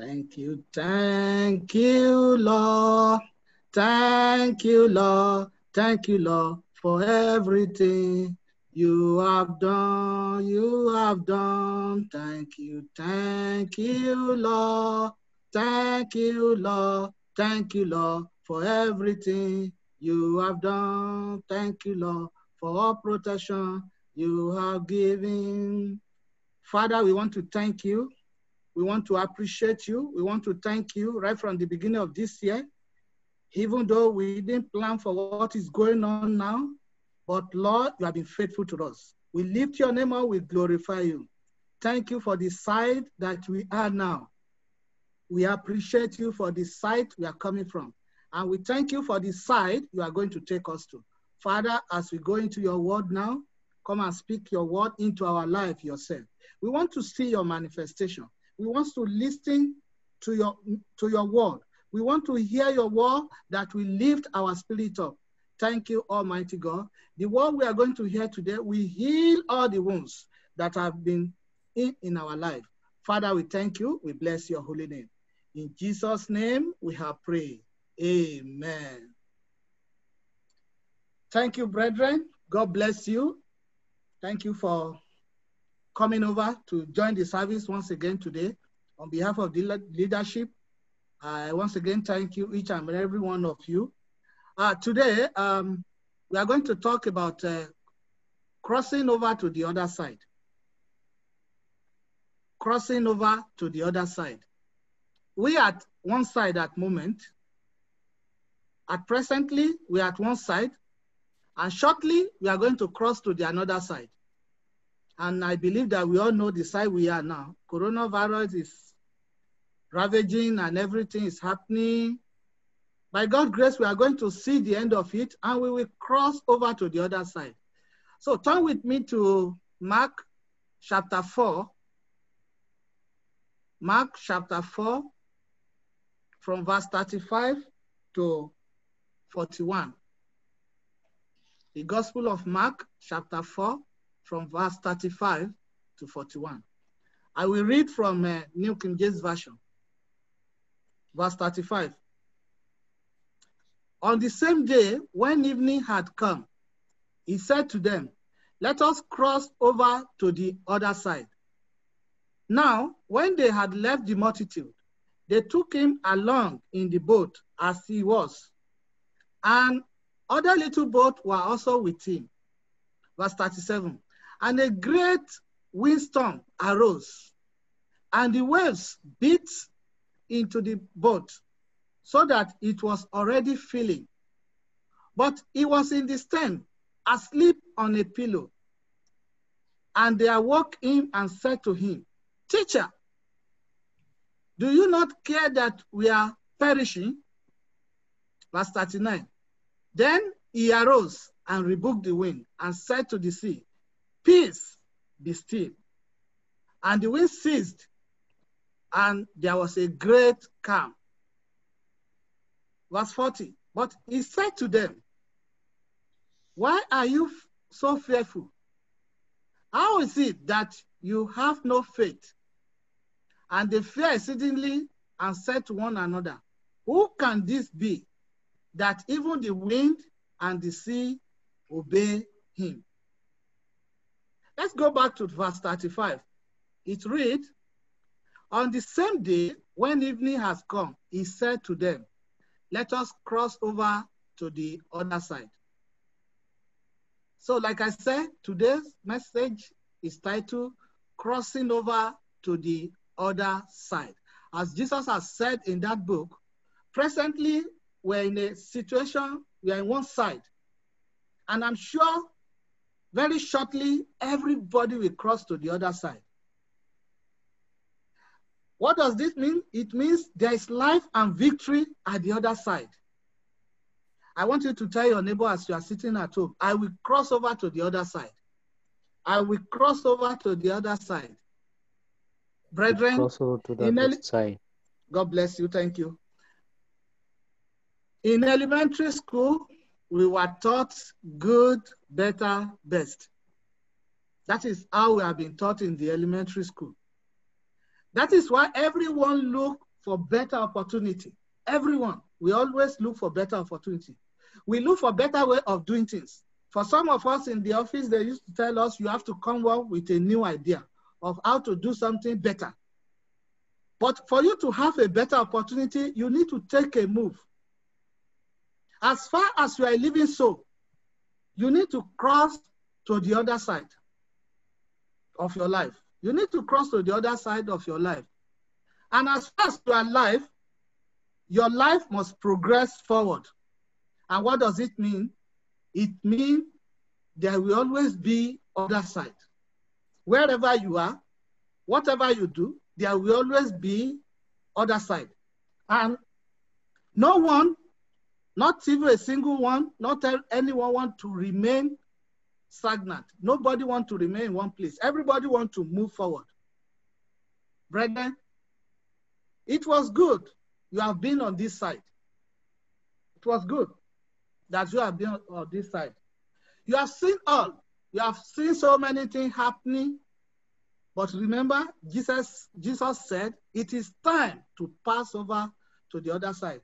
Thank you, thank you, Lord. Thank you, Lord. Thank you, Lord, for everything you have done. You have done. Thank you, thank you, Lord. Thank you, Lord. Thank you, Lord, for everything you have done. Thank you, Lord, for all protection you have given. Father, we want to thank you. We want to appreciate you. We want to thank you right from the beginning of this year. Even though we didn't plan for what is going on now, but Lord, you have been faithful to us. We lift your name up, we glorify you. Thank you for the side that we are now. We appreciate you for the side we are coming from. And we thank you for the side you are going to take us to. Father, as we go into your word now, come and speak your word into our life yourself. We want to see your manifestation. We want to listen to your, to your word. We want to hear your word that will lift our spirit up. Thank you, Almighty God. The word we are going to hear today will heal all the wounds that have been in, in our life. Father, we thank you. We bless your holy name. In Jesus' name, we have prayed. Amen. Thank you, brethren. God bless you. Thank you for coming over to join the service once again today. On behalf of the leadership, I once again thank you, each and every one of you. Uh, today, um, we are going to talk about uh, crossing over to the other side. Crossing over to the other side. We are at one side at moment. At presently, we are at one side, and shortly we are going to cross to the another side. And I believe that we all know the side we are now. Coronavirus is ravaging and everything is happening. By God's grace, we are going to see the end of it and we will cross over to the other side. So turn with me to Mark chapter 4. Mark chapter 4 from verse 35 to 41. The Gospel of Mark chapter 4 from verse 35 to 41. I will read from uh, New King James Version. Verse 35. On the same day, when evening had come, he said to them, Let us cross over to the other side. Now, when they had left the multitude, they took him along in the boat as he was, and other little boats were also with him. Verse 37 And a great windstorm arose, and the waves beat into the boat so that it was already filling. But he was in the stern, asleep on a pillow. And they awoke him and said to him, Teacher, do you not care that we are perishing? Verse 39. Then he arose and rebuked the wind and said to the sea, Peace, be still. And the wind ceased, and there was a great calm. Verse 40. But he said to them, Why are you so fearful? How is it that you have no faith? And they feared exceedingly and said to one another, Who can this be that even the wind and the sea obey him? Let's go back to verse 35. It reads, On the same day, when evening has come, he said to them, Let us cross over to the other side. So, like I said, today's message is titled Crossing Over to the Other Side. As Jesus has said in that book, presently we're in a situation, we are in one side. And I'm sure very shortly, everybody will cross to the other side. What does this mean? It means there is life and victory at the other side. I want you to tell your neighbor as you are sitting at home, I will cross over to the other side. I will cross over to the other side. Brethren, cross over to the other side. God bless you. Thank you. In elementary school, we were taught good, better, best. That is how we have been taught in the elementary school. That is why everyone look for better opportunity. Everyone, we always look for better opportunity. We look for better way of doing things. For some of us in the office, they used to tell us you have to come up with a new idea of how to do something better. But for you to have a better opportunity, you need to take a move. As far as you are living so, you need to cross to the other side of your life. You need to cross to the other side of your life. And as far as you are alive, your life must progress forward. And what does it mean? It means there will always be other side. Wherever you are, whatever you do, there will always be other side. And no one, not even a single one, not anyone want to remain stagnant. Nobody want to remain in one place. Everybody want to move forward. Brethren, it was good you have been on this side. It was good that you have been on this side. You have seen all. You have seen so many things happening. But remember, Jesus, Jesus said, it is time to pass over to the other side.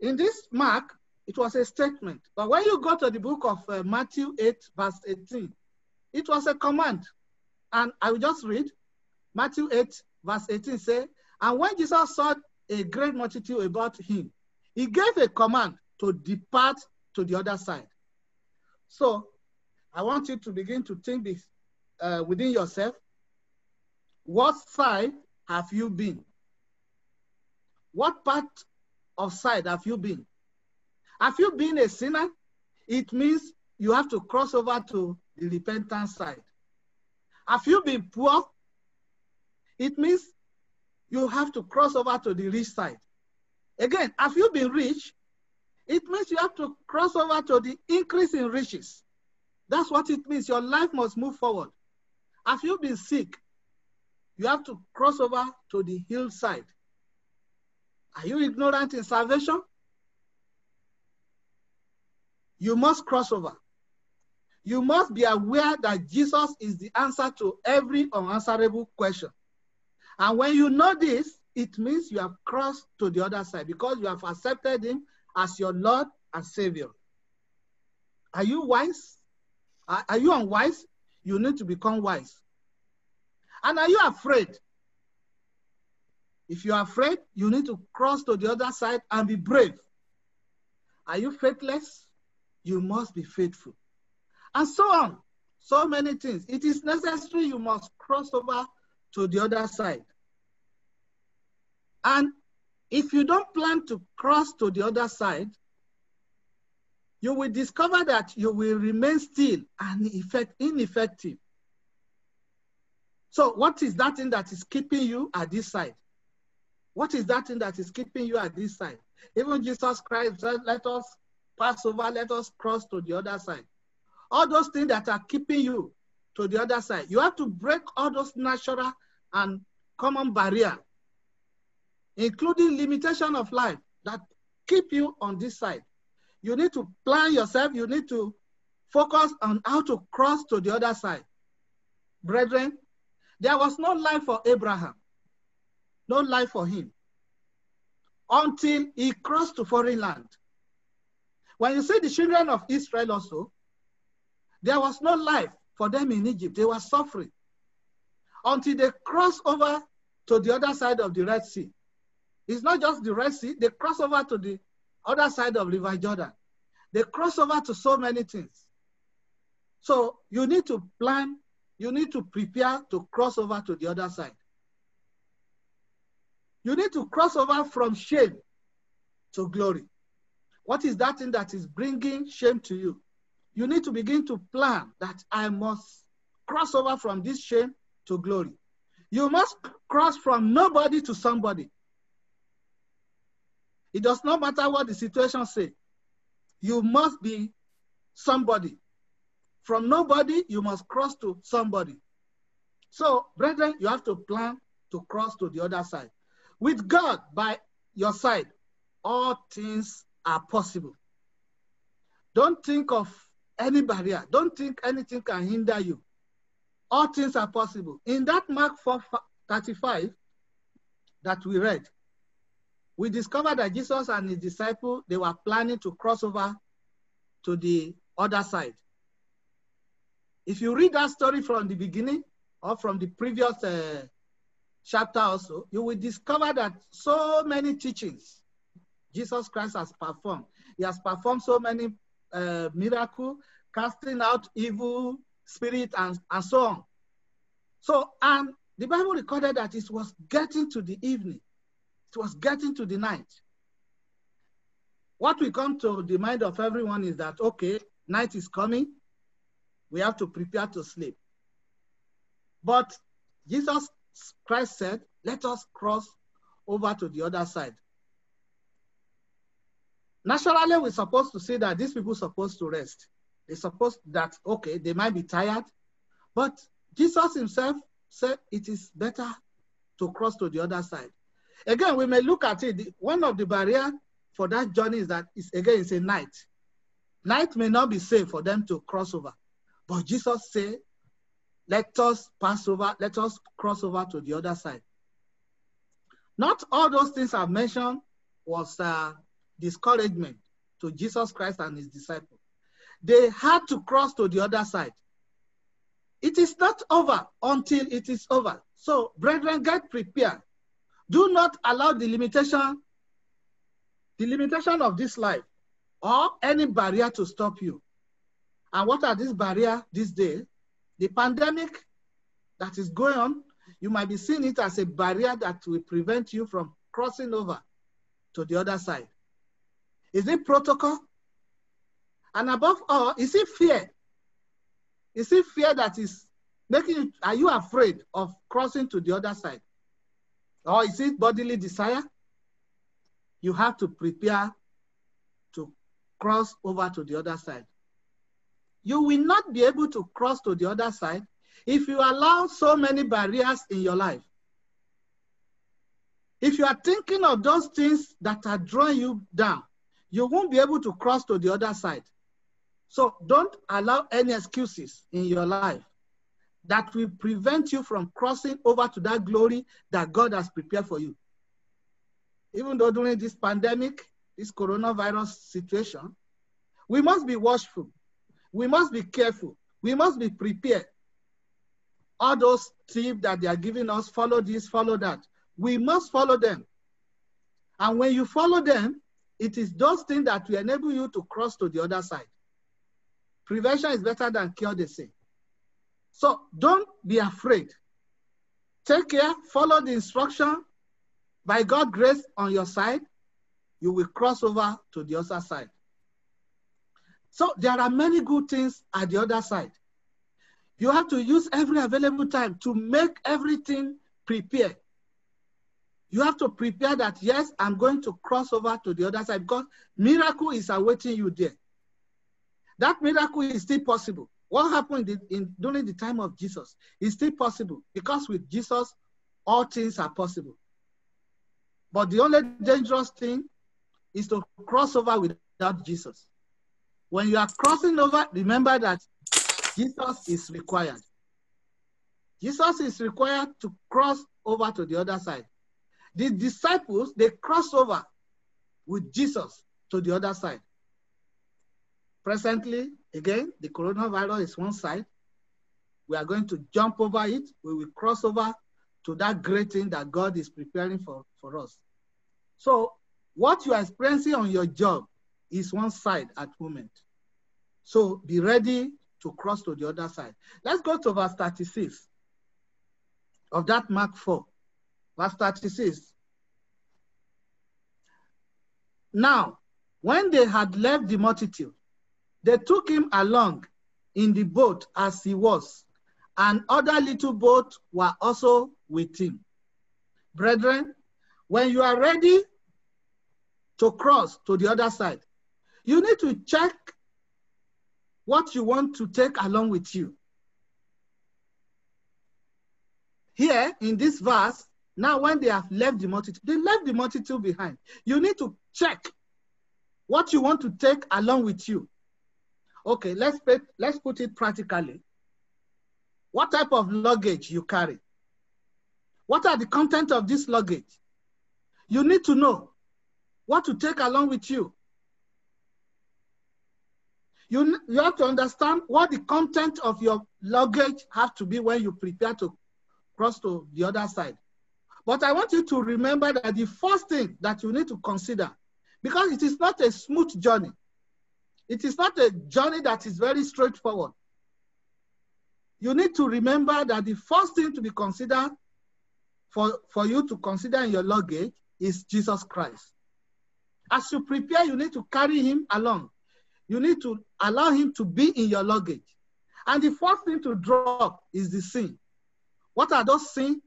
In this mark, it was a statement. But when you go to the book of uh, Matthew 8, verse 18, it was a command. And I will just read Matthew 8, verse 18 say, And when Jesus saw a great multitude about him, he gave a command to depart to the other side. So I want you to begin to think this uh, within yourself. What side have you been? What part of side have you been? Have you been a sinner? It means you have to cross over to the repentant side. Have you been poor? It means you have to cross over to the rich side. Again, have you been rich? It means you have to cross over to the increase in riches. That's what it means. Your life must move forward. Have you been sick? You have to cross over to the hillside. Are you ignorant in salvation? You must cross over. You must be aware that Jesus is the answer to every unanswerable question. And when you know this, it means you have crossed to the other side because you have accepted him as your Lord and Savior. Are you wise? Are you unwise? You need to become wise. And are you afraid? If you're afraid, you need to cross to the other side and be brave. Are you faithless? You must be faithful. And so on. So many things. It is necessary you must cross over to the other side. And if you don't plan to cross to the other side, you will discover that you will remain still and effect, ineffective. So what is that thing that is keeping you at this side? What is that thing that is keeping you at this side? Even Jesus Christ said, let us pass over, let us cross to the other side. All those things that are keeping you to the other side, you have to break all those natural and common barrier including limitation of life that keep you on this side. You need to plan yourself. You need to focus on how to cross to the other side. Brethren, there was no life for Abraham, no life for him until he crossed to foreign land. When you see the children of Israel also, there was no life for them in Egypt. They were suffering until they crossed over to the other side of the Red Sea. It's not just the Red Sea, they cross over to the other side of River Jordan. They cross over to so many things. So you need to plan, you need to prepare to cross over to the other side. You need to cross over from shame to glory. What is that thing that is bringing shame to you? You need to begin to plan that I must cross over from this shame to glory. You must cross from nobody to somebody. It does not matter what the situation say. You must be somebody. From nobody, you must cross to somebody. So, brethren, you have to plan to cross to the other side. With God by your side, all things are possible. Don't think of any barrier. Don't think anything can hinder you. All things are possible. In that Mark 4 35 that we read, we discovered that Jesus and his disciple, they were planning to cross over to the other side. If you read that story from the beginning or from the previous uh, chapter also, you will discover that so many teachings Jesus Christ has performed. He has performed so many uh, miracles, casting out evil spirit and, and so on. So, and the Bible recorded that it was getting to the evening. It was getting to the night. What we come to the mind of everyone is that, okay, night is coming. We have to prepare to sleep. But Jesus Christ said, let us cross over to the other side. Naturally, we're supposed to see that these people supposed to rest. They're supposed that, okay, they might be tired, but Jesus himself said it is better to cross to the other side. Again, we may look at it. One of the barriers for that journey is that, it's, again, it's a night. Night may not be safe for them to cross over. But Jesus said, let us pass over, let us cross over to the other side. Not all those things I've mentioned was uh, discouragement to Jesus Christ and his disciples. They had to cross to the other side. It is not over until it is over. So, brethren, get prepared. Do not allow the limitation, the limitation of this life or any barrier to stop you. And what are these barriers this day? The pandemic that is going on, you might be seeing it as a barrier that will prevent you from crossing over to the other side. Is it protocol? And above all, is it fear? Is it fear that is making you, are you afraid of crossing to the other side? Or is it bodily desire? You have to prepare to cross over to the other side. You will not be able to cross to the other side if you allow so many barriers in your life. If you are thinking of those things that are drawing you down, you won't be able to cross to the other side. So don't allow any excuses in your life that will prevent you from crossing over to that glory that God has prepared for you. Even though during this pandemic, this coronavirus situation, we must be watchful. We must be careful. We must be prepared. All those tips that they are giving us, follow this, follow that. We must follow them. And when you follow them, it is those things that will enable you to cross to the other side. Prevention is better than cure, they say. So don't be afraid. Take care, follow the instruction. By God's grace on your side, you will cross over to the other side. So there are many good things at the other side. You have to use every available time to make everything prepared. You have to prepare that, yes, I'm going to cross over to the other side because miracle is awaiting you there. That miracle is still possible. What happened in, in, during the time of Jesus is still possible because with Jesus, all things are possible. But the only dangerous thing is to cross over without Jesus. When you are crossing over, remember that Jesus is required. Jesus is required to cross over to the other side. The disciples, they cross over with Jesus to the other side. Presently, again, the coronavirus is one side. We are going to jump over it. We will cross over to that great thing that God is preparing for, for us. So what you are experiencing on your job is one side at moment. So be ready to cross to the other side. Let's go to verse 36 of that Mark 4. Verse 36. Now, when they had left the multitude, they took him along in the boat as he was, and other little boats were also with him. Brethren, when you are ready to cross to the other side, you need to check what you want to take along with you. Here in this verse, now when they have left the multitude, they left the multitude behind. You need to check what you want to take along with you. Okay, let's put, let's put it practically. What type of luggage you carry? What are the content of this luggage? You need to know what to take along with you. You, you have to understand what the content of your luggage have to be when you prepare to cross to the other side. But I want you to remember that the first thing that you need to consider, because it is not a smooth journey, it is not a journey that is very straightforward. You need to remember that the first thing to be considered for, for you to consider in your luggage is Jesus Christ. As you prepare, you need to carry him along. You need to allow him to be in your luggage. And the first thing to drop is the sin. What are those sins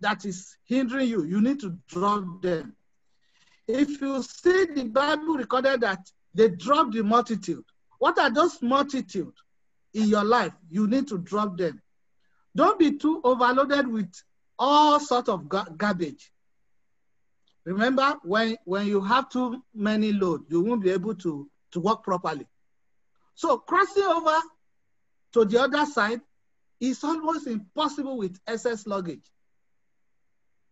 that is hindering you? You need to drop them. If you see the Bible recorded that they dropped the multitude, what are those multitude in your life? You need to drop them. Don't be too overloaded with all sorts of garbage. Remember, when, when you have too many load, you won't be able to, to work properly. So crossing over to the other side is almost impossible with excess luggage.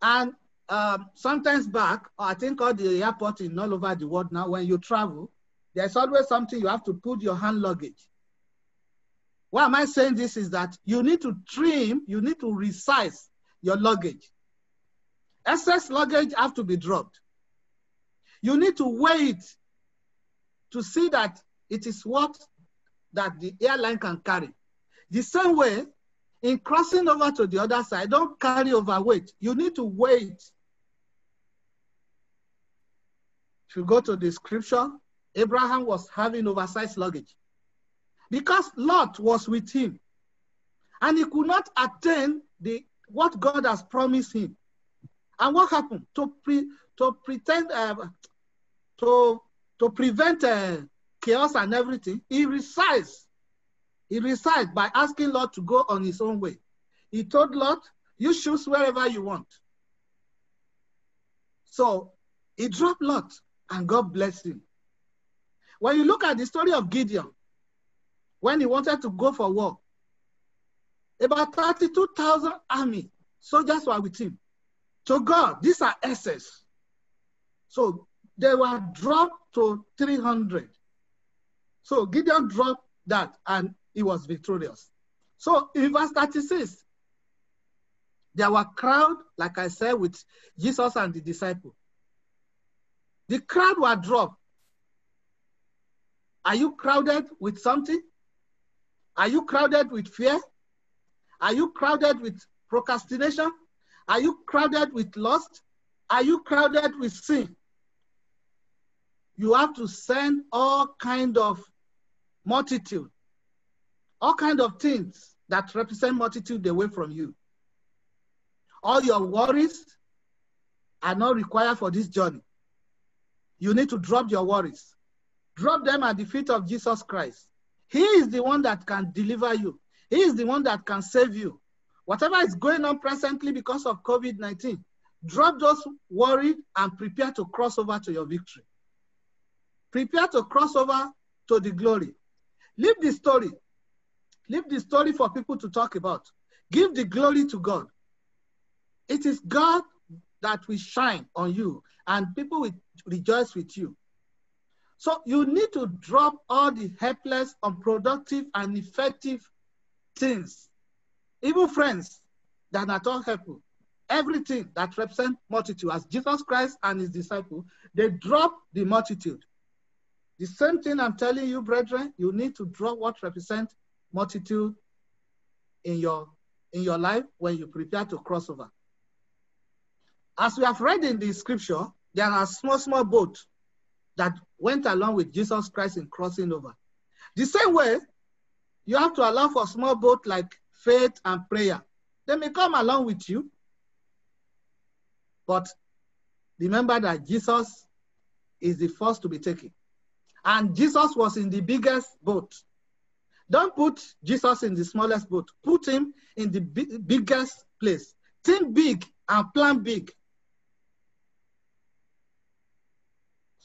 And um, sometimes back, I think all the airport in all over the world now, when you travel, there's always something you have to put your hand luggage. Why am I saying this is that you need to trim, you need to resize your luggage. Excess luggage have to be dropped. You need to wait to see that it is what that the airline can carry. The same way, in crossing over to the other side, don't carry overweight. You need to wait. If you go to the scripture, Abraham was having oversized luggage because Lot was with him and he could not attain the what God has promised him. And what happened? To, pre, to pretend, uh, to, to prevent uh, chaos and everything, he resides. He resides by asking Lot to go on his own way. He told Lot, you choose wherever you want. So he dropped Lot and God blessed him. When you look at the story of Gideon, when he wanted to go for war, about 32,000 army soldiers were with him. To God, these are excess. So they were dropped to 300. So Gideon dropped that and he was victorious. So in verse 36, there were crowd, like I said, with Jesus and the disciple. The crowd were dropped. Are you crowded with something? Are you crowded with fear? Are you crowded with procrastination? Are you crowded with lust? Are you crowded with sin? You have to send all kind of multitude, all kind of things that represent multitude away from you. All your worries are not required for this journey. You need to drop your worries. Drop them at the feet of Jesus Christ. He is the one that can deliver you. He is the one that can save you. Whatever is going on presently because of COVID 19, drop those worries and prepare to cross over to your victory. Prepare to cross over to the glory. Leave the story. Leave the story for people to talk about. Give the glory to God. It is God that will shine on you and people will rejoice with you. So you need to drop all the helpless, unproductive, and effective things, even friends that are not helpful. Everything that represents multitude, as Jesus Christ and his disciples, they drop the multitude. The same thing I'm telling you, brethren, you need to drop what represents multitude in your in your life when you prepare to cross over. As we have read in the scripture, there are small, small boats that went along with Jesus Christ in crossing over. The same way, you have to allow for small boat like faith and prayer. They may come along with you. But remember that Jesus is the first to be taken. And Jesus was in the biggest boat. Don't put Jesus in the smallest boat. Put him in the biggest place. Think big and plan big.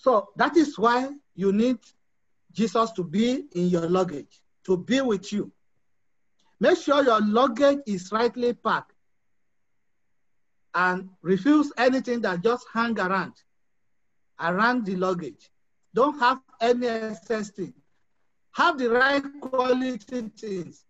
So that is why you need Jesus to be in your luggage to be with you. Make sure your luggage is rightly packed and refuse anything that just hang around. around the luggage. Don't have any excess thing. Have the right quality things.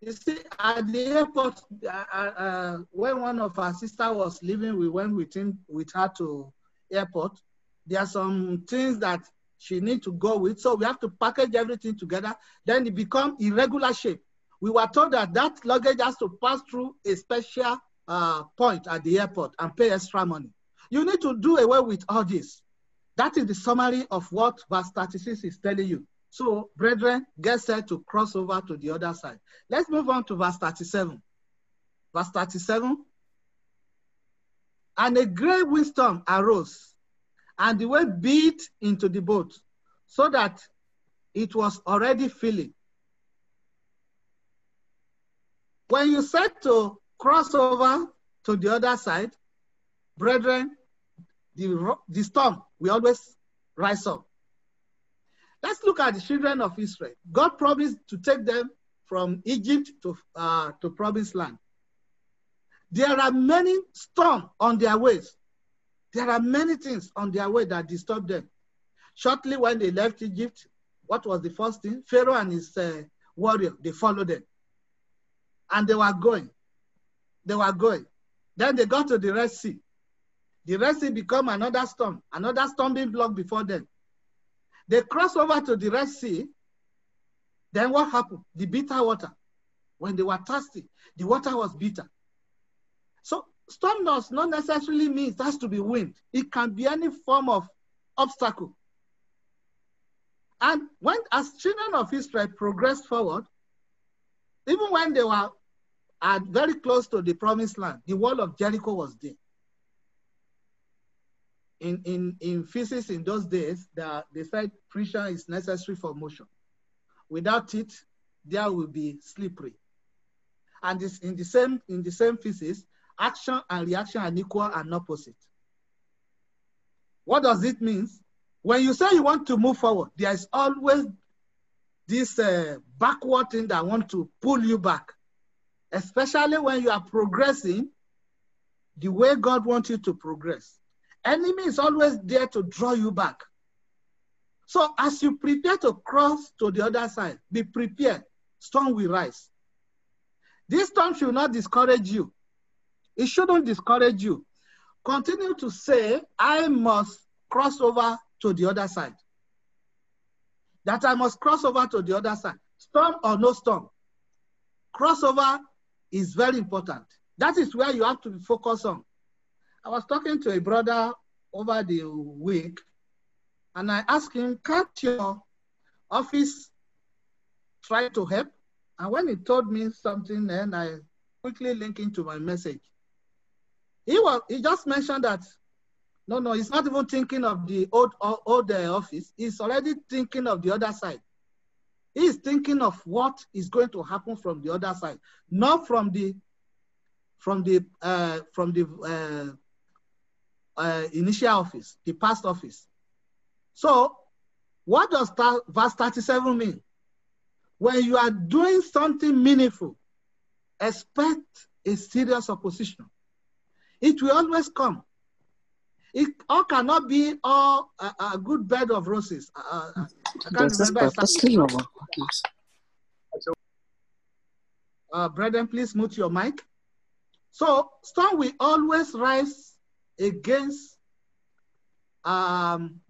You see, at the airport, uh, uh, uh when one of our sister was leaving, we went with him, with her to airport. There are some things that she need to go with, so we have to package everything together. Then it become irregular shape. We were told that that luggage has to pass through a special uh, point at the airport and pay extra money. You need to do away with all this. That is the summary of what verse 36 is telling you. So, brethren, get set to cross over to the other side. Let's move on to verse 37. Verse 37. And a great windstorm arose, and the wave beat into the boat, so that it was already filling. When you set to cross over to the other side, brethren, the, the storm will always rise up. Let's look at the children of Israel. God promised to take them from Egypt to, uh, to promised land. There are many storms on their ways. There are many things on their way that disturb them. Shortly when they left Egypt, what was the first thing? Pharaoh and his uh, warrior, they followed them. And they were going. They were going. Then they got to the Red Sea. The Red Sea become another storm, another storm being blocked before them. They cross over to the Red Sea. Then what happened? The bitter water. When they were thirsty, the water was bitter. So storm does not necessarily mean it has to be wind. It can be any form of obstacle. And when as children of Israel progressed forward, even when they were at very close to the promised land, the wall of Jericho was there in, in, in physics in those days, the, they said friction is necessary for motion. Without it, there will be slippery. And this, in, the same, in the same physics, action and reaction are equal and opposite. What does it mean? When you say you want to move forward, there is always this uh, backward thing that want to pull you back, especially when you are progressing the way God wants you to progress enemy is always there to draw you back. So as you prepare to cross to the other side, be prepared. Storm will rise. This storm should not discourage you. It shouldn't discourage you. Continue to say, I must cross over to the other side. That I must cross over to the other side. Storm or no storm. Crossover is very important. That is where you have to be focused on. I was talking to a brother over the week, and I asked him, can't your office try to help? And when he told me something, then I quickly linked into my message. He was he just mentioned that no, no, he's not even thinking of the old old uh, office. He's already thinking of the other side. He's thinking of what is going to happen from the other side, not from the from the uh, from the uh, uh, initial office, the past office. So what does verse 37 mean? When you are doing something meaningful, expect a serious opposition. It will always come. It all cannot be all a, a good bed of roses. Uh, I can't remember exactly. Uh, brethren, please mute your mic. So storm will always rise against um,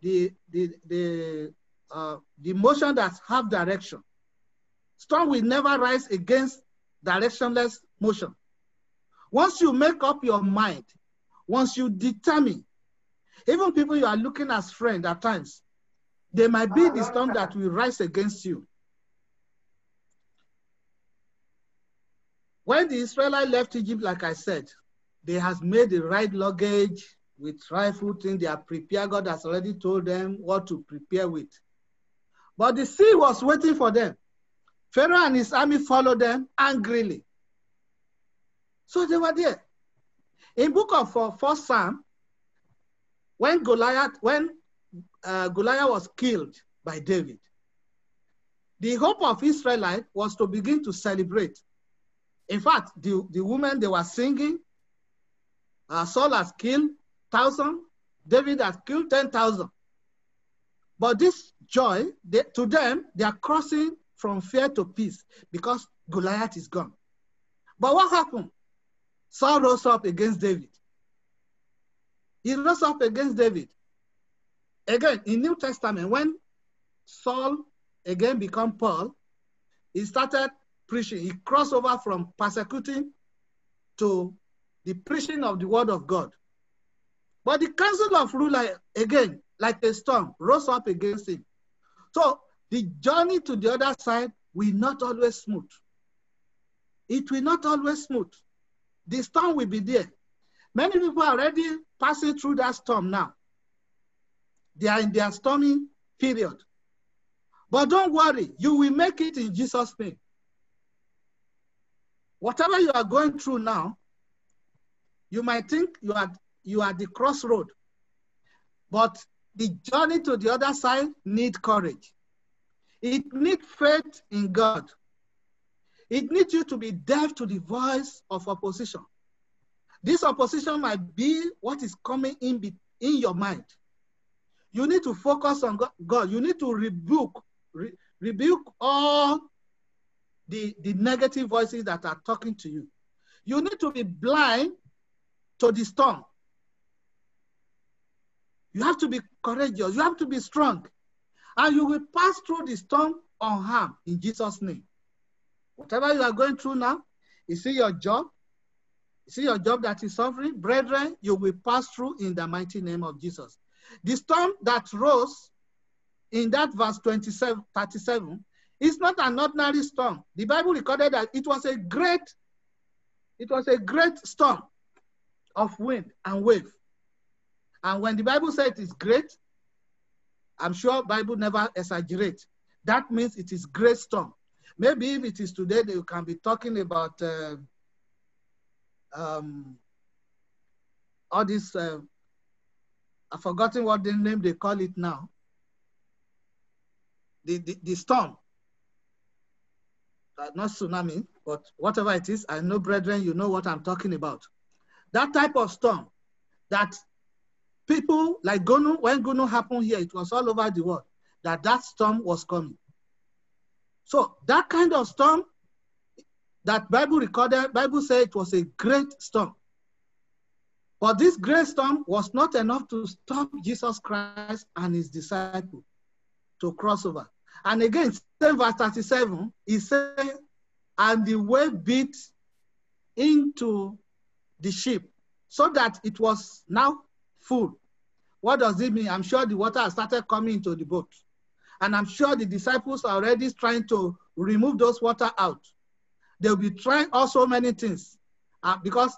the, the, the, uh, the motion that have direction. Storm will never rise against directionless motion. Once you make up your mind, once you determine, even people you are looking as friends at times, they might be the storm that will rise against you. When the Israelites left Egypt, like I said, they has made the right luggage with rifle thing. They are prepared. God has already told them what to prepare with. But the sea was waiting for them. Pharaoh and his army followed them angrily. So they were there. In book of uh, First Samuel, when Goliath, when uh, Goliath was killed by David, the hope of Israelite was to begin to celebrate. In fact, the, the women, they were singing, uh, Saul has killed thousand, David has killed 10,000. But this joy, they, to them, they are crossing from fear to peace because Goliath is gone. But what happened? Saul rose up against David. He rose up against David. Again, in New Testament, when Saul again became Paul, he started preaching. He crossed over from persecuting to the preaching of the word of God. But the council of ruler, again, like a storm, rose up against him. So the journey to the other side will not always smooth. It will not always smooth. The storm will be there. Many people are already passing through that storm now. They are in their stormy period. But don't worry, you will make it in Jesus' name. Whatever you are going through now, you might think you are you are the crossroad, but the journey to the other side need courage. It needs faith in God. It needs you to be deaf to the voice of opposition. This opposition might be what is coming in, in your mind. You need to focus on God. You need to rebuke, re, rebuke all the, the negative voices that are talking to you. You need to be blind to the storm. You have to be courageous. You have to be strong. And you will pass through the storm unharmed in Jesus' name. Whatever you are going through now, you see your job, you see your job that is suffering, brethren, you will pass through in the mighty name of Jesus. The storm that rose in that verse 27, 37 is not an ordinary storm. The Bible recorded that it was a great, it was a great storm of wind and wave. And when the Bible says it is great, I'm sure Bible never exaggerates. That means it is great storm. Maybe if it is today, they can be talking about uh, um, all this. Uh, I've forgotten what the name they call it now. The, the, the storm. Uh, not tsunami, but whatever it is, I know, brethren, you know what I'm talking about. That type of storm that people like Gonu, when Gonu happened here, it was all over the world that that storm was coming. So that kind of storm that Bible recorded, Bible said it was a great storm. But this great storm was not enough to stop Jesus Christ and his disciples to cross over. And again, verse 37, he said, and the wave beat into the ship so that it was now full. What does it mean? I'm sure the water has started coming into the boat. And I'm sure the disciples are already trying to remove those water out. They'll be trying also many things uh, because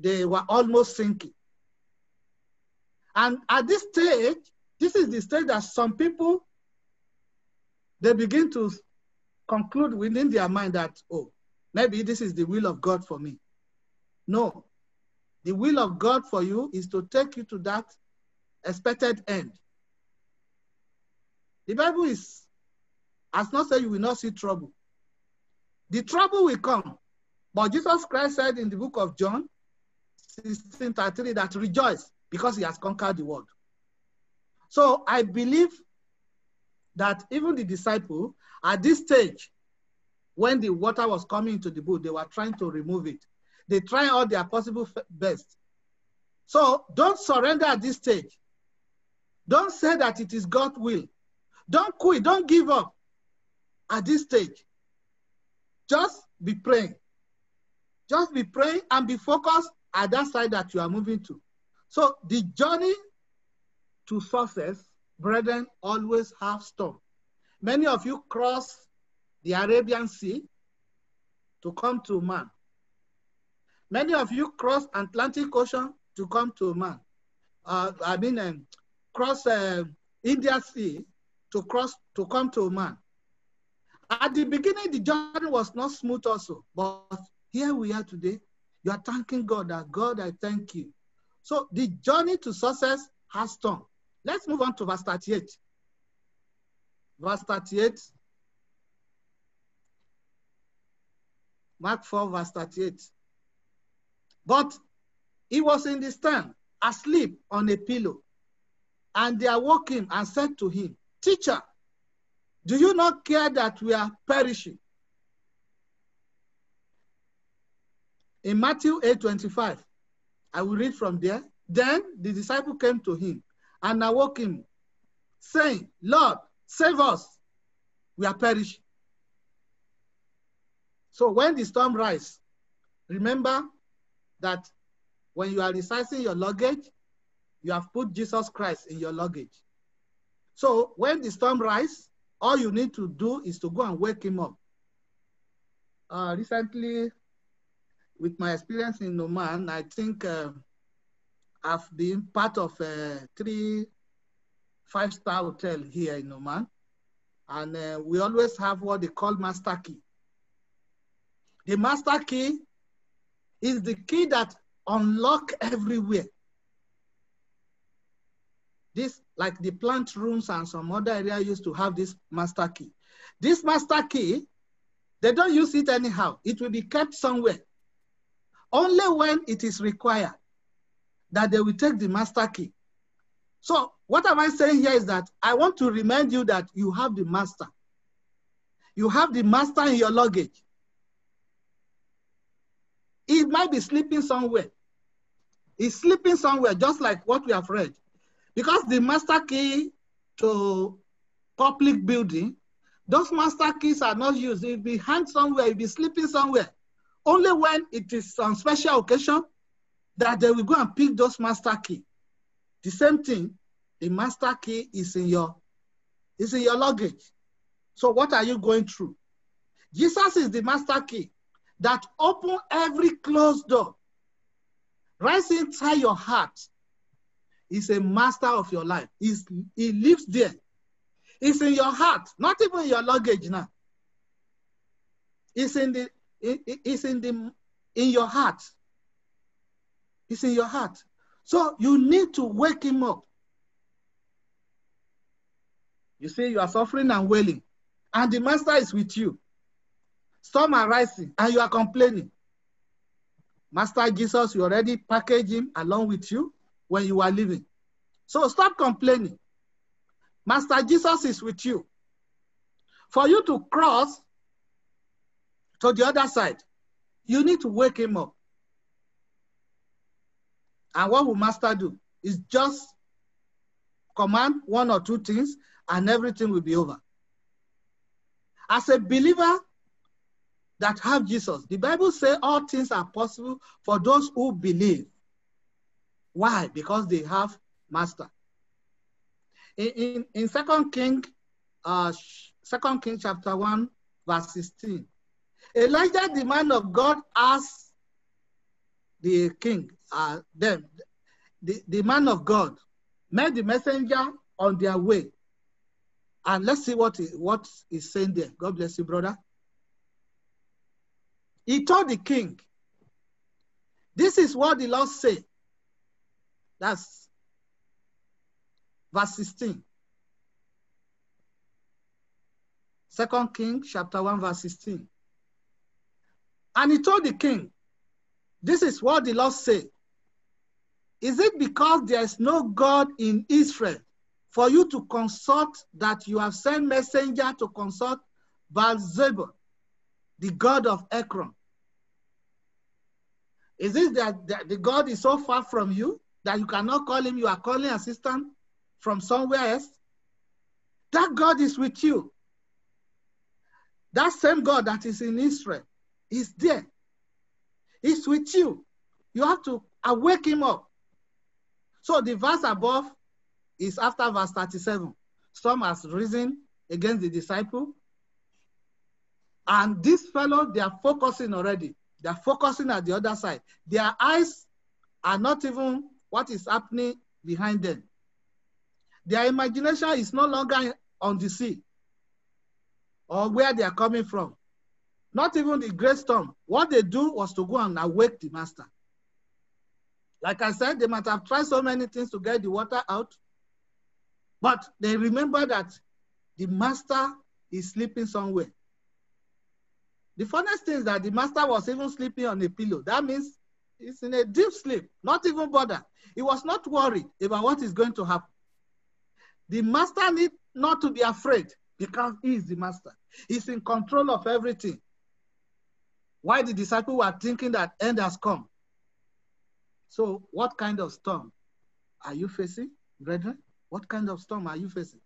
they were almost sinking. And at this stage, this is the stage that some people, they begin to conclude within their mind that, oh, maybe this is the will of God for me. No, the will of God for you is to take you to that expected end. The Bible is, has not said you will not see trouble. The trouble will come. But Jesus Christ said in the book of John 16 33 that rejoice because he has conquered the world. So I believe that even the disciple at this stage, when the water was coming into the boat, they were trying to remove it. They try all their possible best. So don't surrender at this stage. Don't say that it is God's will. Don't quit. Don't give up at this stage. Just be praying. Just be praying and be focused at that side that you are moving to. So the journey to success, brethren, always have storm. Many of you cross the Arabian Sea to come to Oman. Many of you cross Atlantic Ocean to come to Oman. Uh, I mean, um, cross uh, India Sea to cross to come to Oman. At the beginning, the journey was not smooth also, but here we are today. You are thanking God that God, I thank you. So the journey to success has come. Let's move on to verse 38. Verse 38. Mark 4, verse 38. But he was in the stand asleep on a pillow. And they awoke him and said to him, Teacher, do you not care that we are perishing? In Matthew 8 25, I will read from there. Then the disciple came to him and awoke him, saying, Lord, save us. We are perishing. So when the storm rise, remember that when you are resizing your luggage, you have put Jesus Christ in your luggage. So when the storm rise, all you need to do is to go and wake him up. Uh, recently, with my experience in Oman, I think uh, I've been part of a three five-star hotel here in Oman. And uh, we always have what they call master key. The master key is the key that unlock everywhere. This, like the plant rooms and some other area used to have this master key. This master key, they don't use it anyhow. It will be kept somewhere. Only when it is required that they will take the master key. So what am I saying here is that I want to remind you that you have the master. You have the master in your luggage. It might be sleeping somewhere. It's sleeping somewhere, just like what we have read. Because the master key to public building, those master keys are not used. It'll be hanged somewhere, it'll be sleeping somewhere. Only when it is on special occasion that they will go and pick those master key. The same thing, the master key is in your is in your luggage. So what are you going through? Jesus is the master key that open every closed door. Right inside your heart is a master of your life. He's, he lives there. It's in your heart, not even your luggage now. It's in the it's in the in your heart. It's in your heart. So you need to wake him up. You see, you are suffering and wailing, and the master is with you. Storm are rising, and you are complaining. Master Jesus, you already packaged him along with you when you are leaving. So stop complaining. Master Jesus is with you. For you to cross to the other side, you need to wake him up. And what will Master do? Is just command one or two things and everything will be over. As a believer that have Jesus, the Bible says all things are possible for those who believe. Why? Because they have master. In, in, in 2 King, uh, 2 King chapter 1, verse 16, Elijah, the man of God, asked the king, uh, them, the, the man of God, met the messenger on their way. And let's see what is, what is saying there. God bless you, brother. He told the king, This is what the Lord said. That's verse 16. Second King chapter 1, verse 16. And he told the king, This is what the Lord said. Is it because there is no God in Israel for you to consult that you have sent messenger to consult Baal-zebub, the God of Ekron? Is it that, that the God is so far from you that you cannot call him, you are calling assistant from somewhere else? That God is with you. That same God that is in Israel is there. He's with you. You have to awake him up. So the verse above is after verse 37. Storm has risen against the disciple. And this fellow, they are focusing already. They are focusing at the other side. Their eyes are not even what is happening behind them. Their imagination is no longer on the sea or where they are coming from. Not even the great storm. What they do was to go and awake the master. Like I said, they might have tried so many things to get the water out, but they remember that the master is sleeping somewhere. The funniest thing is that the master was even sleeping on a pillow. That means He's in a deep sleep, not even bother. He was not worried about what is going to happen. The master need not to be afraid because he is the master. He's in control of everything. Why the disciples were thinking that end has come. So what kind of storm are you facing, brethren? What kind of storm are you facing?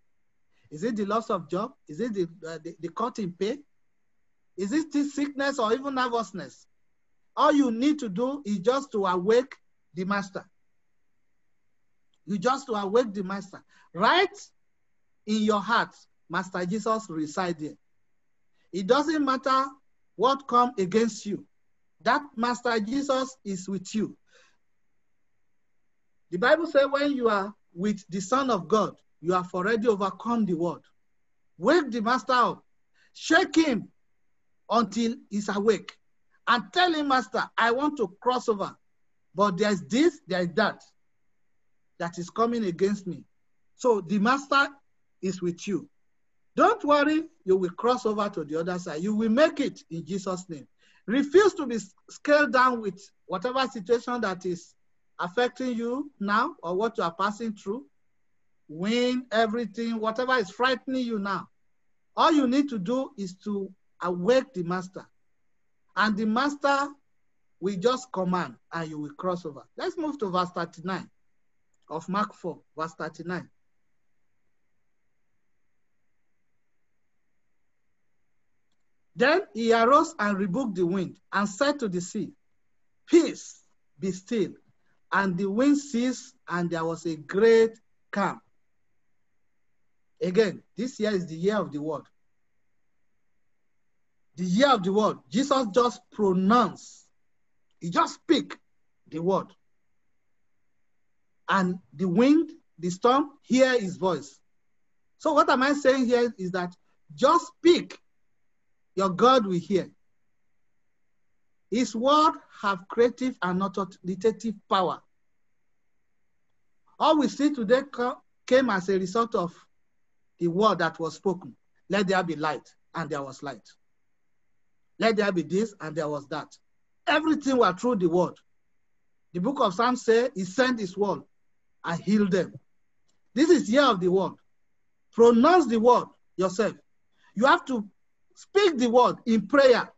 Is it the loss of job? Is it the, uh, the, the cut in pay? Is it this sickness or even nervousness? All you need to do is just to awake the master. You just to awake the master. Right in your heart, Master Jesus reside there. It doesn't matter what come against you. That Master Jesus is with you. The Bible says when you are with the Son of God, you have already overcome the world. Wake the Master up. Shake him until he's awake. And tell him, Master, I want to cross over. But there's this, there's that, that is coming against me. So the Master is with you. Don't worry, you will cross over to the other side. You will make it in Jesus' name. Refuse to be scaled down with whatever situation that is affecting you now or what you are passing through. Win everything, whatever is frightening you now. All you need to do is to awake the master. And the master will just command and you will cross over. Let's move to verse 39 of Mark 4, verse 39. Then he arose and rebuked the wind and said to the sea, Peace, be still. And the wind ceased, and there was a great calm. Again, this year is the year of the word. The year of the word. Jesus just pronounced, he just speak the word. And the wind, the storm, hear his voice. So what am I saying here is that just speak your God will hear. His word have creative and authoritative power. All we see today came as a result of the word that was spoken. Let there be light, and there was light. Let there be this, and there was that. Everything was through the word. The book of Psalms says he sent his word and healed them. This is year of the word. Pronounce the word yourself. You have to Speak the word in prayer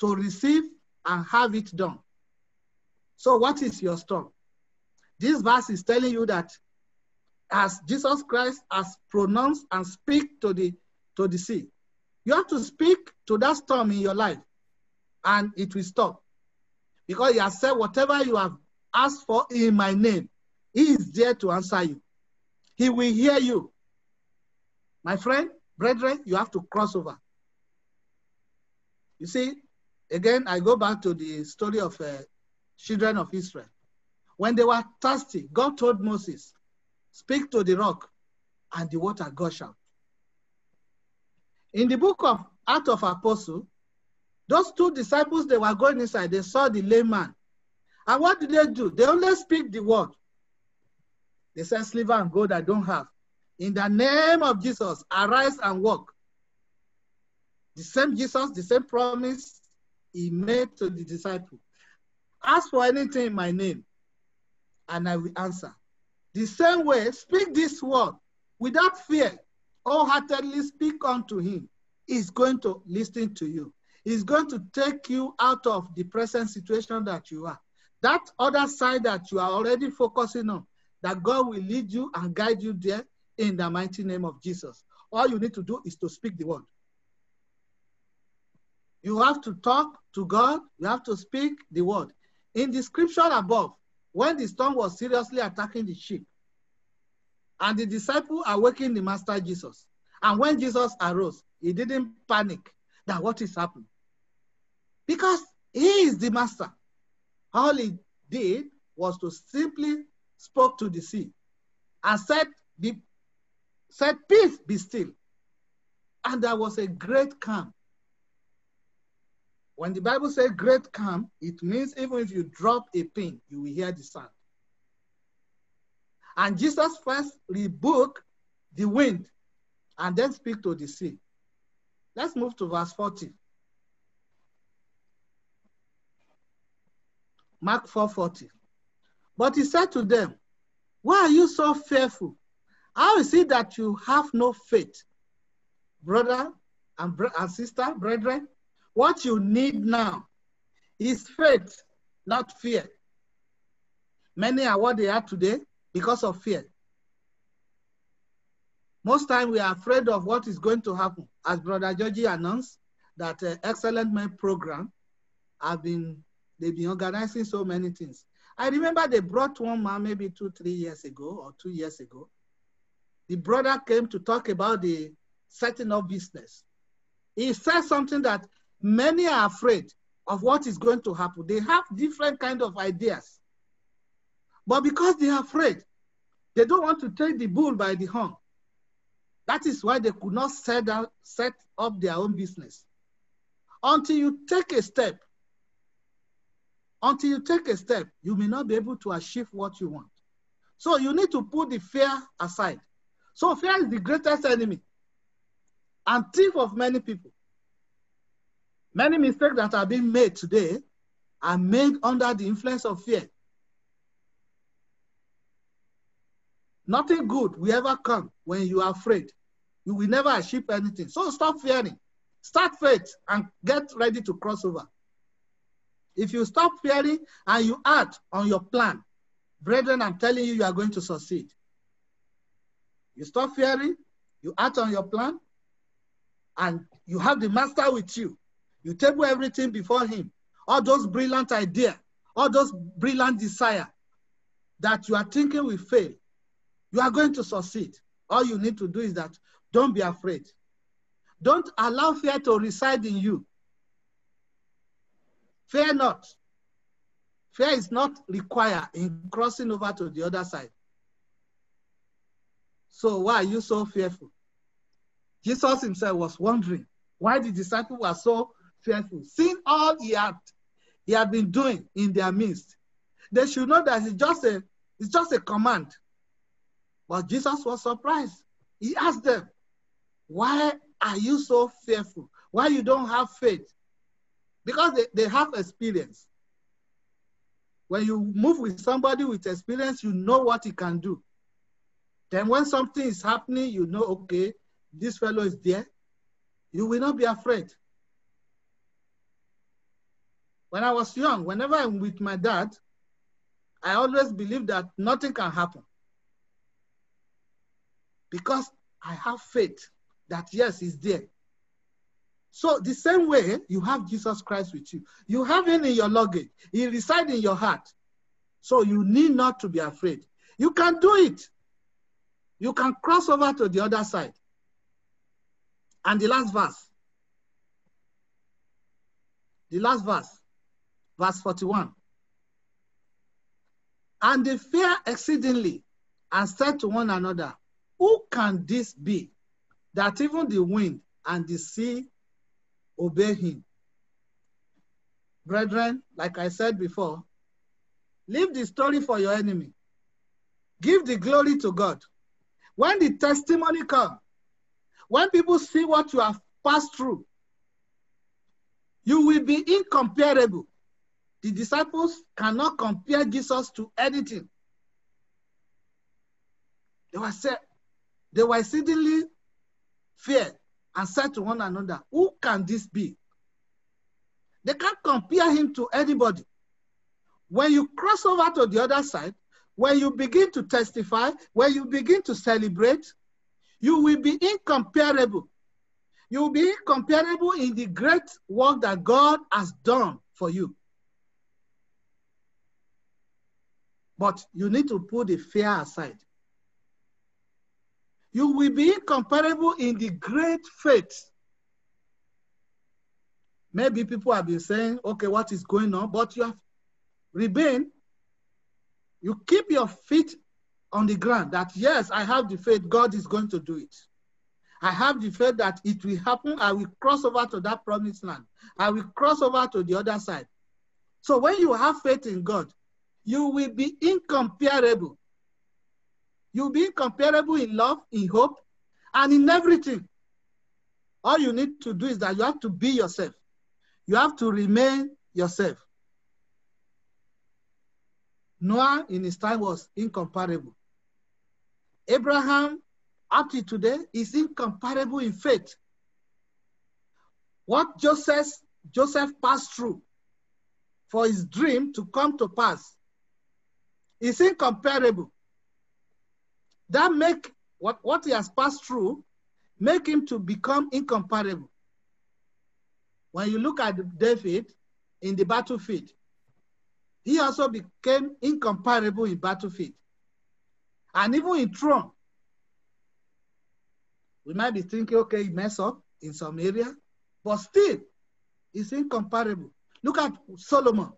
to receive and have it done. So, what is your storm? This verse is telling you that as Jesus Christ has pronounced and speak to the to the sea, you have to speak to that storm in your life, and it will stop. Because he has said, whatever you have asked for in my name, he is there to answer you. He will hear you. My friend, Brethren, you have to cross over. You see, again, I go back to the story of uh, children of Israel. When they were thirsty, God told Moses, speak to the rock, and the water gush out. In the book of Acts of Apostle, those two disciples, they were going inside, they saw the lame man. And what did they do? They only speak the word. They said, silver and gold I don't have. In the name of Jesus, arise and walk. The same Jesus, the same promise he made to the disciple. Ask for anything in my name, and I will answer. The same way, speak this word without fear, wholeheartedly speak unto him. He's going to listen to you. He's going to take you out of the present situation that you are. That other side that you are already focusing on, that God will lead you and guide you there in the mighty name of Jesus. All you need to do is to speak the word. You have to talk to God, you have to speak the word. In the scripture above, when the storm was seriously attacking the sheep, and the disciple awakened the master Jesus, and when Jesus arose, he didn't panic that what is happening. Because he is the master. All he did was to simply spoke to the sea and said, the said, Peace, be still. And there was a great calm. When the Bible says great calm, it means even if you drop a pin, you will hear the sound. And Jesus first rebuked the wind and then speak to the sea. Let's move to verse 40. Mark 4:40. But he said to them, Why are you so fearful? How is it that you have no faith? Brother and, and sister, brethren, what you need now is faith, not fear. Many are what they are today because of fear. Most time we are afraid of what is going to happen. As Brother Georgie announced, that uh, Excellent Men program have been, they've been organizing so many things. I remember they brought one man maybe two, three years ago or two years ago. The brother came to talk about the setting up business. He said something that many are afraid of what is going to happen. They have different kind of ideas. But because they are afraid, they don't want to take the bull by the horn. That is why they could not set, set up their own business. Until you take a step, until you take a step, you may not be able to achieve what you want. So you need to put the fear aside. So fear is the greatest enemy and thief of many people. Many mistakes that are being made today are made under the influence of fear. Nothing good will ever come when you are afraid. You will never achieve anything. So stop fearing. Start faith and get ready to cross over. If you stop fearing and you act on your plan, brethren, I'm telling you, you are going to succeed. You stop fearing, you act on your plan, and you have the master with you. You table everything before him. All those brilliant ideas, all those brilliant desire that you are thinking will fail. You are going to succeed. All you need to do is that don't be afraid. Don't allow fear to reside in you. Fear not. Fear is not required in crossing over to the other side. So why are you so fearful? Jesus himself was wondering why the disciples were so fearful. Seeing all he had, he had been doing in their midst, they should know that it's just a, it's just a command. But Jesus was surprised. He asked them, why are you so fearful? Why you don't have faith? Because they, they have experience. When you move with somebody with experience, you know what he can do. Then when something is happening, you know, okay, this fellow is there. You will not be afraid. When I was young, whenever I'm with my dad, I always believed that nothing can happen. Because I have faith that yes, he's there. So the same way you have Jesus Christ with you, you have him in your luggage. He resides in your heart. So you need not to be afraid. You can do it. You can cross over to the other side. And the last verse. The last verse, verse 41. And they fear exceedingly and said to one another, Who can this be that even the wind and the sea obey him. Brethren, like I said before, leave the story for your enemy. Give the glory to God. When the testimony comes, when people see what you have passed through, you will be incomparable. The disciples cannot compare Jesus to anything. They were, said, they were exceedingly fear and said to one another, Who can this be? They can't compare him to anybody. When you cross over to the other side, when you begin to testify, when you begin to celebrate, you will be incomparable. You will be incomparable in the great work that God has done for you. But you need to put the fear aside you will be incomparable in the great faith. Maybe people have been saying, okay, what is going on? But you have remained, you keep your feet on the ground that, yes, I have the faith, God is going to do it. I have the faith that it will happen. I will cross over to that promised land. I will cross over to the other side. So when you have faith in God, you will be incomparable You'll be comparable in love, in hope, and in everything. All you need to do is that you have to be yourself. You have to remain yourself. Noah in his time was incomparable. Abraham, up to today, is incomparable in faith. What Joseph, Joseph passed through for his dream to come to pass is incomparable. That make what, what he has passed through make him to become incomparable. When you look at David in the battlefield, he also became incomparable in battlefield. And even in throne, we might be thinking, okay, he mess up in some area, but still, it's incomparable. Look at Solomon.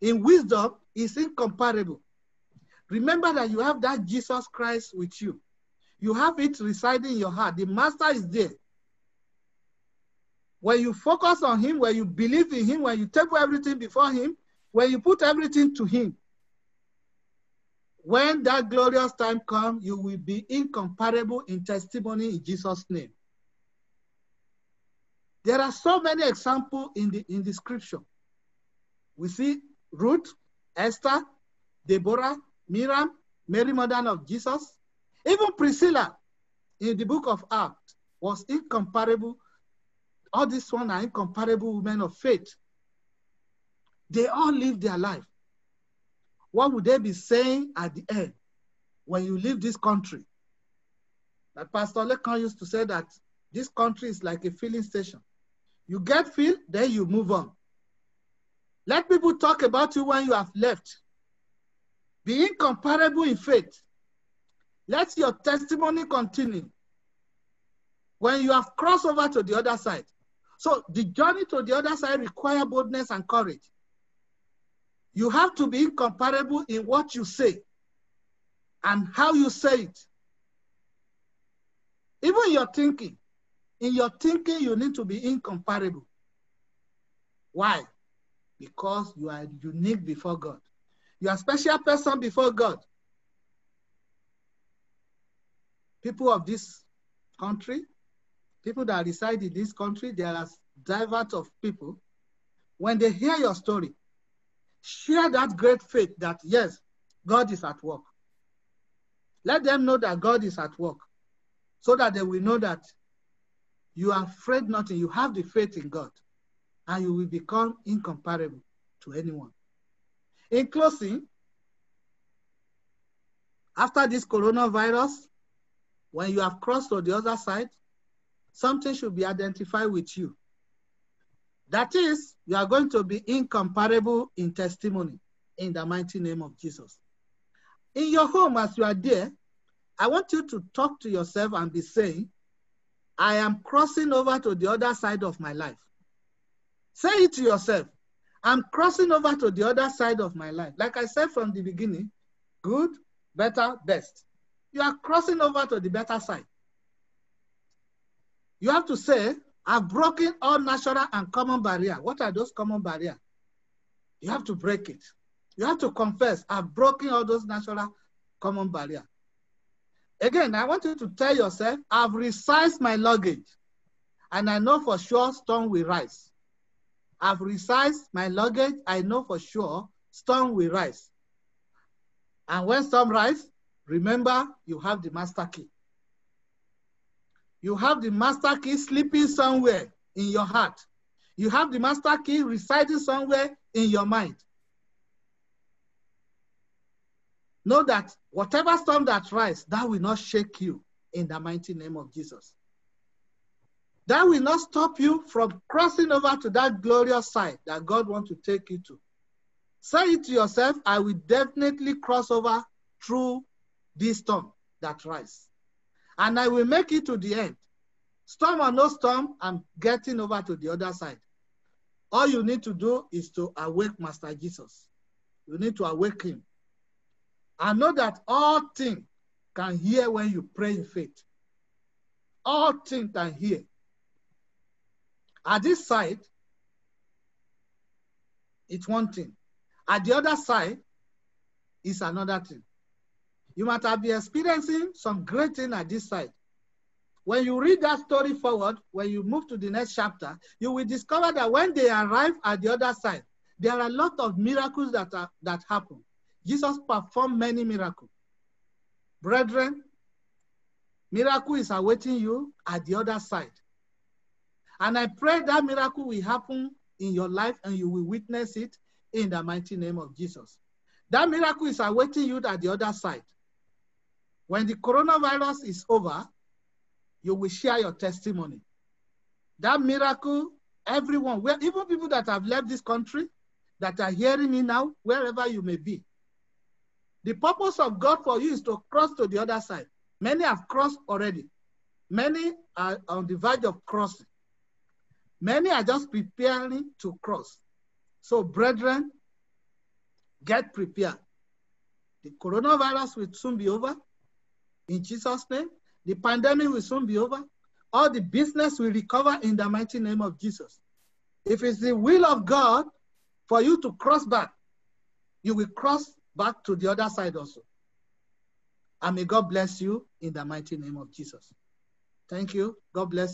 In wisdom, it's incomparable. Remember that you have that Jesus Christ with you. You have it residing in your heart. The master is there. When you focus on him, when you believe in him, when you take everything before him, when you put everything to him, when that glorious time comes, you will be incomparable in testimony in Jesus' name. There are so many examples in the, in the scripture. We see Ruth, Esther, Deborah, Miriam, Mary, mother of Jesus. Even Priscilla in the book of Acts was incomparable. All these one are incomparable women of faith. They all live their life. What would they be saying at the end when you leave this country? That Pastor Lekan used to say that this country is like a filling station. You get filled, then you move on. Let people talk about you when you have left. Be incomparable in faith. Let your testimony continue. When you have crossed over to the other side. So the journey to the other side requires boldness and courage. You have to be incomparable in what you say and how you say it. Even your thinking. In your thinking, you need to be incomparable. Why? Because you are unique before God. You are a special person before God. People of this country, people that reside in this country, there are diverse of people. When they hear your story, share that great faith that yes, God is at work. Let them know that God is at work so that they will know that you are afraid nothing. You have the faith in God and you will become incomparable to anyone. In closing, after this coronavirus, when you have crossed to the other side, something should be identified with you. That is, you are going to be incomparable in testimony in the mighty name of Jesus. In your home, as you are there, I want you to talk to yourself and be saying, I am crossing over to the other side of my life. Say it to yourself. I'm crossing over to the other side of my life. Like I said from the beginning, good, better, best. You are crossing over to the better side. You have to say, I've broken all natural and common barrier. What are those common barrier? You have to break it. You have to confess, I've broken all those natural common barrier. Again, I want you to tell yourself, I've resized my luggage and I know for sure storm will rise. I've resized my luggage, I know for sure storm will rise. And when storm rise, remember you have the master key you have the master key sleeping somewhere in your heart. You have the master key residing somewhere in your mind. Know that whatever storm that rises, that will not shake you in the mighty name of Jesus. That will not stop you from crossing over to that glorious side that God wants to take you to. Say it to yourself, I will definitely cross over through this storm that rises and I will make it to the end. Storm or no storm, I'm getting over to the other side. All you need to do is to awake Master Jesus. You need to awake him. I know that all things can hear when you pray in faith. All things can hear. At this side, it's one thing. At the other side, it's another thing. You might have been experiencing some great thing at this side. When you read that story forward, when you move to the next chapter, you will discover that when they arrive at the other side, there are a lot of miracles that, are, that happen. Jesus performed many miracles. Brethren, miracle is awaiting you at the other side. And I pray that miracle will happen in your life and you will witness it in the mighty name of Jesus. That miracle is awaiting you at the other side. When the coronavirus is over, you will share your testimony. That miracle, everyone, even people that have left this country, that are hearing me now, wherever you may be. The purpose of God for you is to cross to the other side. Many have crossed already. Many are on the verge of crossing. Many are just preparing to cross. So, brethren, get prepared. The coronavirus will soon be over. In Jesus' name, the pandemic will soon be over. All the business will recover in the mighty name of Jesus. If it's the will of God for you to cross back, you will cross back to the other side also. And may God bless you in the mighty name of Jesus. Thank you. God bless you.